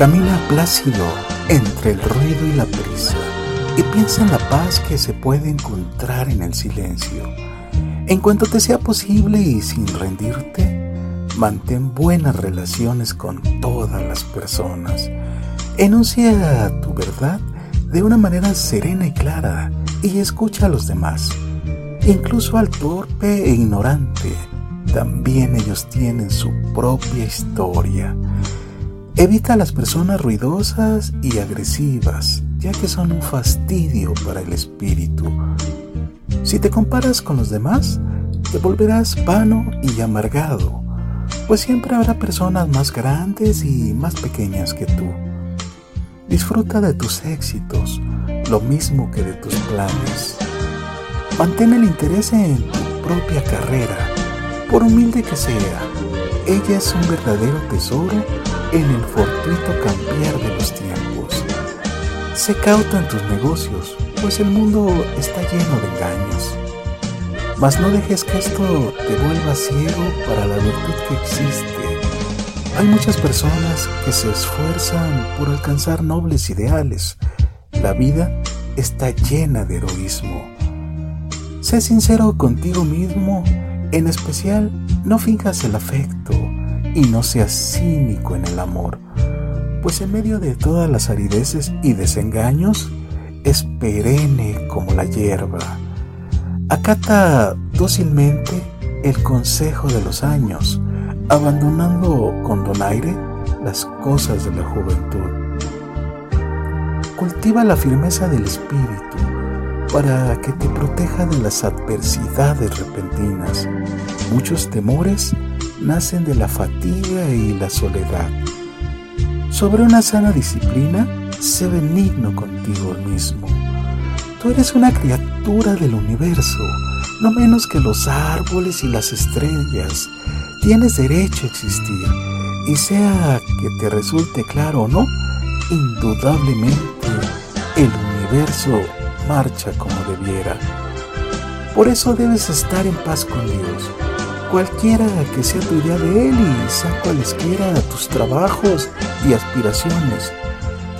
Camina plácido entre el ruido y la prisa y piensa en la paz que se puede encontrar en el silencio. En cuanto te sea posible y sin rendirte, mantén buenas relaciones con todas las personas. Enuncia tu verdad de una manera serena y clara y escucha a los demás, incluso al torpe e ignorante. También ellos tienen su propia historia. Evita a las personas ruidosas y agresivas, ya que son un fastidio para el espíritu. Si te comparas con los demás, te volverás vano y amargado, pues siempre habrá personas más grandes y más pequeñas que tú. Disfruta de tus éxitos, lo mismo que de tus planes. Mantén el interés en tu propia carrera, por humilde que sea. Ella es un verdadero tesoro en el fortuito cambiar de los tiempos. Sé cauto en tus negocios, pues el mundo está lleno de engaños. Mas no dejes que esto te vuelva ciego para la virtud que existe. Hay muchas personas que se esfuerzan por alcanzar nobles ideales. La vida está llena de heroísmo. Sé sincero contigo mismo, en especial no finjas el afecto y no seas cínico en el amor, pues en medio de todas las arideces y desengaños es perenne como la hierba. Acata dócilmente el consejo de los años, abandonando con donaire las cosas de la juventud. Cultiva la firmeza del espíritu para que te proteja de las adversidades repentinas. Muchos temores nacen de la fatiga y la soledad. Sobre una sana disciplina, sé benigno contigo mismo. Tú eres una criatura del universo, no menos que los árboles y las estrellas. Tienes derecho a existir, y sea que te resulte claro o no, indudablemente el universo marcha como debiera. Por eso debes estar en paz con Dios cualquiera que sea tu idea de él y sea cualesquiera tus trabajos y aspiraciones.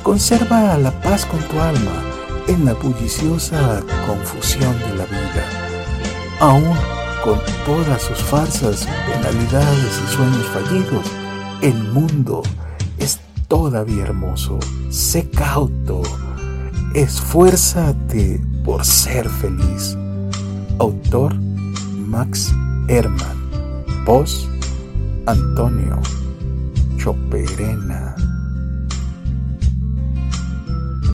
Conserva la paz con tu alma en la bulliciosa confusión de la vida. Aún con todas sus farsas, penalidades y sueños fallidos, el mundo es todavía hermoso. Sé cauto. Esfuérzate por ser feliz. Autor Max Herman. Voz Antonio Choperena.